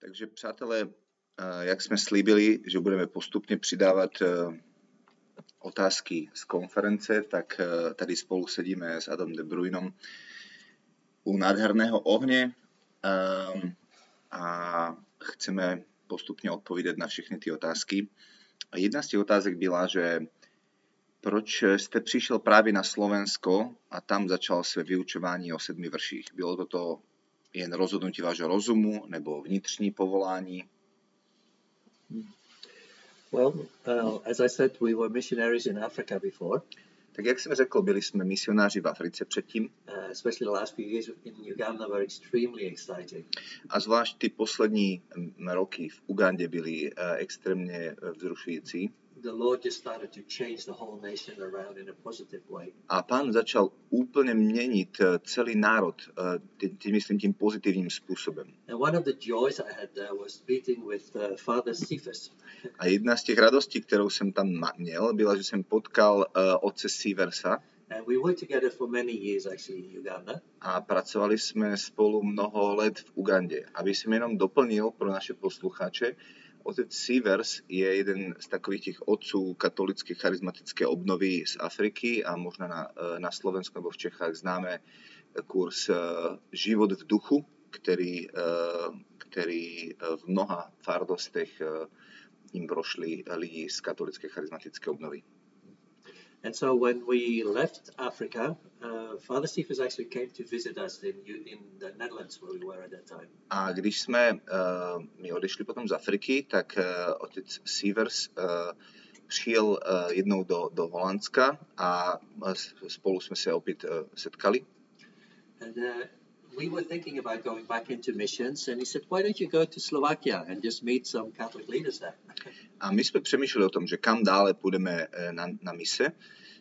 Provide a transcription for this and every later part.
Takže přátelé, jak jsme slíbili, že budeme postupně přidávat eh, otázky z konference, tak eh, tady spolu sedíme s Adam de Bruynom u nádherného ohně a chceme postupně odpovídat na všechny ty otázky. A jedna z těch otázek byla, že proč jste přišel právě na Slovensko a tam začal své vyučování o sedmi vrších? Bylo to to jen rozhodnutí vášho rozumu nebo vnitřní povolání? Well, uh, as I said, we were missionaries in Africa before. Tak jak jsem řekl, byli jsme misionáři v Africe předtím. Uh, especially the last few years in Uganda were extremely exciting. A zvlášť ty poslední roky v Ugandě byly uh, extrémně uh, vzrušující a pán začal úplně měnit eh, celý národ, eh, tím myslím tím pozitivním způsobem. And one of the joys I had there was meeting with uh, Father Cephas. A jedna z těch radostí, kterou jsem tam měl, byla, že jsem potkal uh, otce Siversa. And we worked together for many years actually in Uganda. A pracovali jsme spolu mnoho let v Ugandě. Aby jsem jenom doplnil pro naše posluchače, Otec Sivers je jeden z takových těch otců katolické charizmatické obnovy z Afriky a možná na, na Slovensku nebo v Čechách známe kurz eh, Život v duchu, který, eh, který v mnoha fardostech jim prošli lidi z katolické charizmatické obnovy. And so when we left Africa, uh, Father Cephas actually came to visit us in, in the Netherlands where we were at that time. A když jsme uh, my odešli potom z Afriky, tak uh, otec Sievers uh, přijel uh, jednou do, do Holandska a uh, spolu jsme se opět uh, setkali. And uh, we were thinking about going back into missions, and he said, "Why don't you go to Slovakia and just meet some Catholic leaders there?" A my jsme přemýšleli o tom, že kam dále půjdeme eh, na, na mise,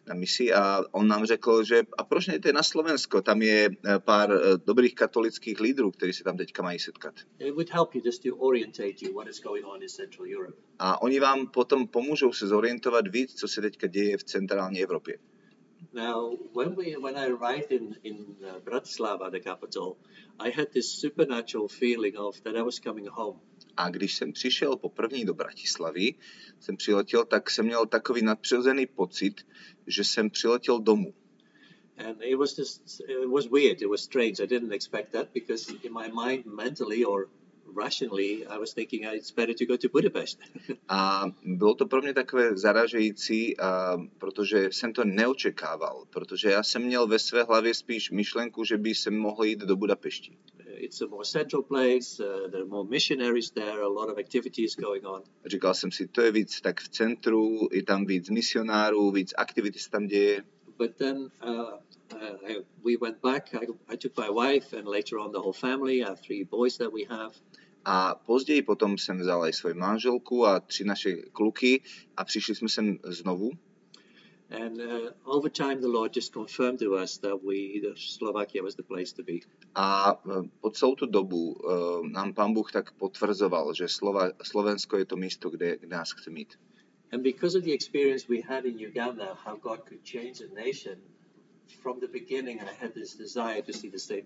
na misi a on nám řekl, že a proč nejde na Slovensko, tam je eh, pár eh, dobrých katolických lídrů, kteří se tam teďka mají setkat. A oni vám potom pomůžou se zorientovat víc, co se teďka děje v centrální Evropě. Now, when we when I arrived in in uh, Bratislava, the capital, I had this supernatural feeling of that I was coming home. A když jsem přišel poprvé do Bratislavy, jsem přiletěl, tak jsem měl takový nadpřirozený pocit, že jsem přiletěl domů. And it was just, it was weird, it was strange. I didn't expect that because in my mind mentally or rationally, I was thinking uh, it's better to go to Budapest. a bylo to pro mě takové zaražející, a, protože jsem to neočekával, protože já jsem měl ve své hlavě spíš myšlenku, že by se mohl jít do Budapešti. Uh, it's a more central place, uh, there are more missionaries there, a lot of activities going on. Říkal jsem si, to je víc tak v centru, je tam víc misionárů, víc aktivit se tam děje. But then uh, uh, I, we went back. I, I took my wife and later on the whole family. I have three boys that we have. A později potom jsem vzal i svoji manželku a tři naše kluky a přišli jsme sem znovu. And uh, over time the Lord just confirmed to us that we, that Slovakia was the place to be. A uh, po celou tu dobu uh, nám Pán Bůh tak potvrzoval, že Slova, Slovensko je to místo, kde, kde nás chce mít. And because of the experience we had in Uganda, how God could change a nation, from the beginning I had this desire to see the same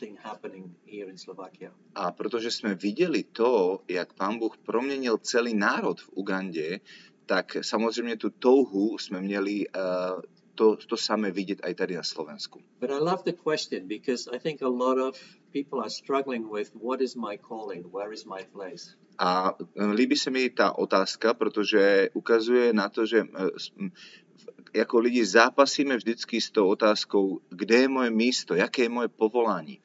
thing happening here in Slovakia. A protože jsme viděli to, jak Pán Bůh proměnil celý národ v Ugandě, tak samozřejmě tu touhu jsme měli uh, to, to samé vidět i tady na Slovensku. But I love the question because I think a lot of people are struggling with what is my calling, where is my place. A eh, líbí se mi ta otázka, protože ukazuje na to, že eh, jako lidi zápasíme vždycky s tou otázkou, kde je moje místo, jaké je moje povolání.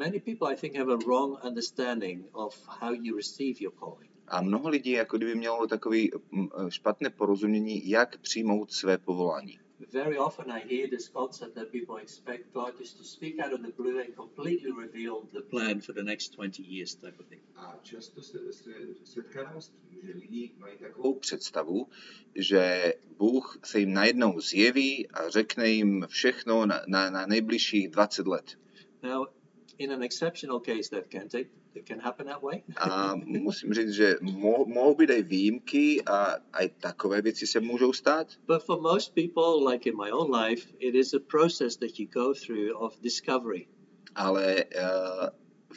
Many people, I think, have a wrong understanding of how you receive your calling. A mnoho lidí jako kdyby mělo takový mm, špatné porozumění, jak přijmout své povolání. Very often I hear this concept that people expect God just to speak out of the blue and completely reveal the plan for the next 20 years type of thing. A často se, se setkávám s tím, že lidi mají takovou představu, že Bůh se jim najednou zjeví a řekne jim všechno na, na, na nejbližších 20 let. Now, in an exceptional case that can take it can happen that way. a musím říct, že mo- mohou být i výjimky a i takové věci se můžou stát. But for most people, like in my own life, it is a process that you go through of discovery. Ale uh,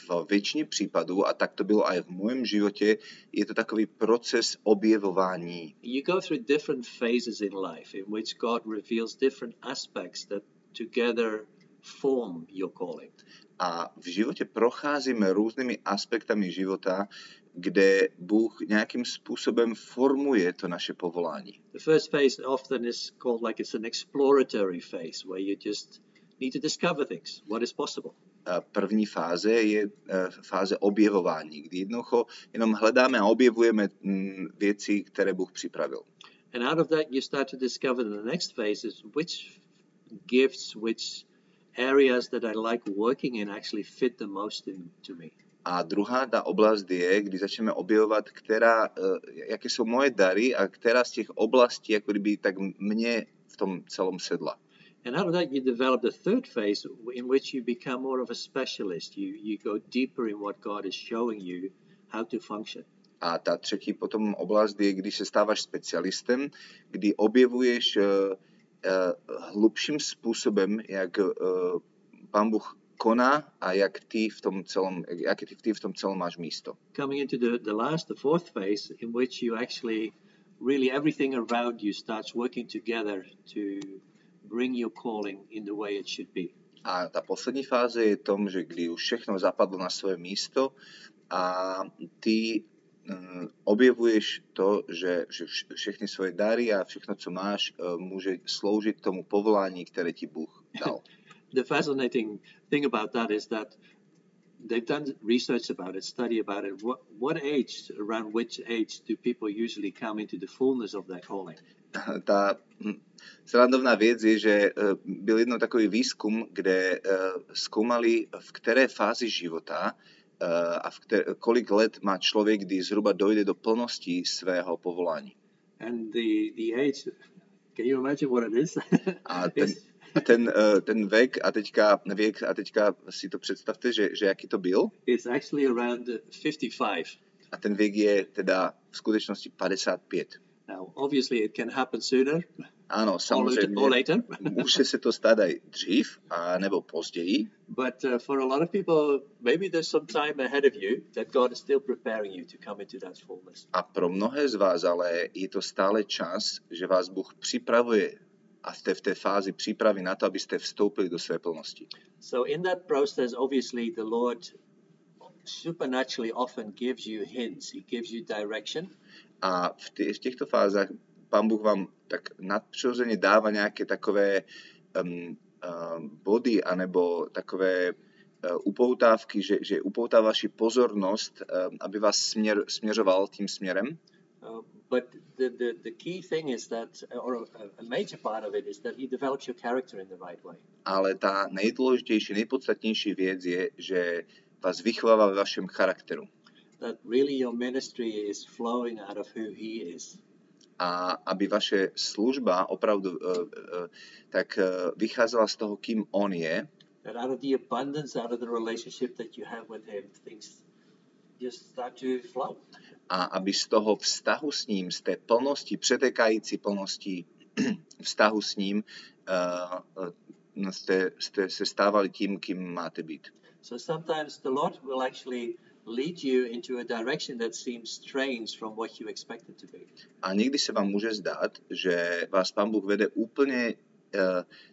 v většině případů, a tak to bylo i v mém životě, je to takový proces objevování. You go through different phases in life in which God reveals different aspects that together form your calling. A v životě procházíme různými aspektami života, kde Bůh nějakým způsobem formuje to naše povolání. The first phase often is called like it's an exploratory phase where you just need to discover things, what is possible. A První fáze je eh, fáze objevování, kdy jednoducho jenom hledáme a objevujeme mm, věci, které Bůh připravil. And out of that, you start to discover the next phase is which gifts, which areas that I like working in actually fit the most into me. A druhá ta oblast je, kdy začneme eh, jaké jsou moje dary a která z těch oblastí, jako kdyby tak mně v tom celom sedla. And out of that, you develop the third phase in which you become more of a specialist. You, you go deeper in what God is showing you how to function. A ta třetí potom oblast je, když se stáváš specialistem, kdy objevuješ uh, hlubším způsobem, jak uh, Pán Bůh koná a jak ty v tom celom, jak ty, ty v tom celom máš místo. Coming into the, the last, the fourth phase, in which you actually, really everything around you starts working together to bring your calling in the way it should be. A ta poslední fáze je tom, že kdy už všechno zapadlo na svoje místo a ty objevuješ to, že, že vš- všechny svoje dary a všechno, co máš, eh, může sloužit tomu povolání, které ti Bůh dal. The fascinating thing about that is that they've done research about it, study about it. What, what age, around which age, do people usually come into the fullness of their calling? Tá hm, srandovná věc je, že eh, byl jednou takový výzkum, kde eh, zkoumali, v které fázi života eh, a v které, kolik let má člověk, kdy zhruba dojde do plnosti svého povolání. And the, the age, can you imagine what it is? A ten, a ten, eh, ten věk a teďka, věk a teďka si to představte, že, že jaký to byl. it's actually around uh, 55. A ten věk je teda v skutečnosti 55. Now, obviously, it can happen sooner Ano, samozřejmě or later. může se to stát i dřív a nebo později, but uh, for a lot of people, maybe there's some time ahead of you that God is still preparing you to come into that fullness. A pro mnohé z vás ale je to stále čas, že vás Bůh připravuje a jste v té fázi přípravy na to, abyste vstoupili do své plnosti. So, in that process, obviously, the Lord supernaturally often gives you hints, He gives you direction. A v, tě, v těchto fázách Pán Bůh vám tak nadpřirozeně dává nějaké takové um, uh, body anebo takové uh, upoutávky, že, že upoutá vaši pozornost, um, aby vás směr, směřoval tím směrem. Uh, but the, the, the key thing is that, or a, major part of it, is that He develops your character in the right way. Ale ta nejdůležitější, nejpodstatnější věc je, že vás vychovává ve vašem charakteru. That really your ministry is flowing out of who He is. A aby vaše služba opravdu uh, uh, tak uh, vycházela z toho, kým on je That out of the abundance, out of the relationship that you have with Him, things just start to flow. a aby z toho vztahu s ním, z té plnosti, přetékající plnosti vztahu s ním, uh, jste, jste se stávali tím, kým máte být. So sometimes the Lord will actually lead you into a direction that seems strange from what you expected to be. A někdy se vám může zdát, že vás Pán Bůh vede úplně uh,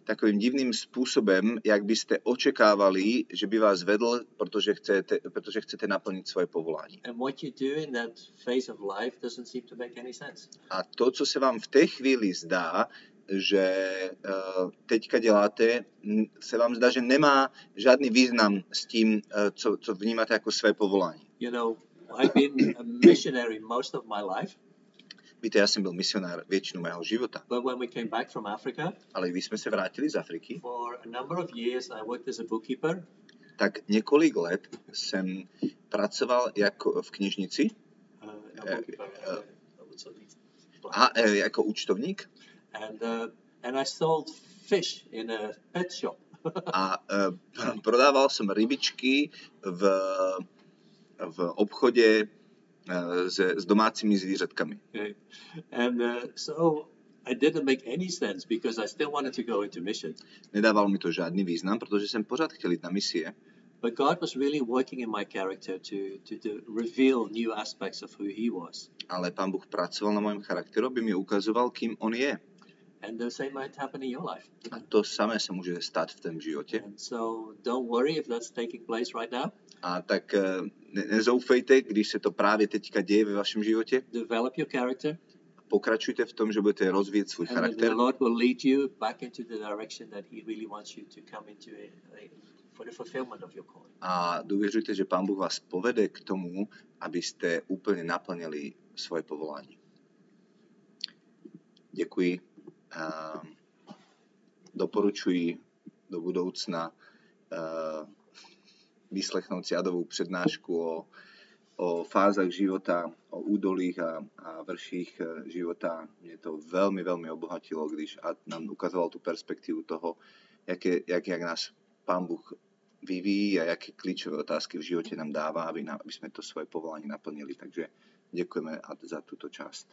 takovým divným způsobem, jak byste očekávali, že by vás vedl, protože chcete, protože chcete naplnit svoje povolání. And what you do in that phase of life doesn't seem to make any sense. A to, co se vám v té chvíli zdá, že uh, teďka děláte, se vám zdá, že nemá žádný význam s tím, uh, co, co vnímáte jako své povolání. You know, I've been a missionary most of my life, Víte, já jsem byl misionár většinu mého života, but when we came back from Africa, ale když jsme se vrátili z Afriky, for a number of years I worked as a bookkeeper. tak několik let jsem pracoval jako v knižnici Uh, no, bookkeeper, uh, uh, what's it? a e, jako účtovník and uh, and I sold fish in a pet shop. a e, prodával jsem rybičky v, v obchodě e, se, s domácími zvířatkami. Okay. And uh, so I didn't make any sense because I still wanted to go into mission. Nedával mi to žádný význam, protože jsem pořád chtěl jít na misie. But God was really working in my character to, to, to reveal new aspects of who He was. Ale Pán Boh pracoval na mojom charakteru, aby mi ukazoval, kým On je. And the same might happen in your life. A to samé sa môže stať v tom živote. And so don't worry if that's taking place right now. A tak eh, ne- nezoufejte, když se to právě teďka děje ve vašem životě. Develop your character, Pokračujte v tom, že budete rozvíjet svůj and charakter the Lord will lead you back into the direction that He really wants you to come into a, a, for the fulfillment of your calling. a důvěřujte, že Pán Bůh vás povede k tomu, abyste úplně naplnili svoje povolání. Děkuji. A doporučuji do budoucna eh, vyslechnout si Adovou přednášku o, o fázach života, o údolích a, a vrších eh, života. Mě to velmi, velmi obohatilo, když Ad nám ukazoval tu perspektivu toho, jak, je, jak, jak nás Pán Bůh vyvíjí a jaké klíčové otázky v životě nám dává, aby, na, aby jsme to svoje povolání naplnili. Takže děkujeme Ad za tuto část.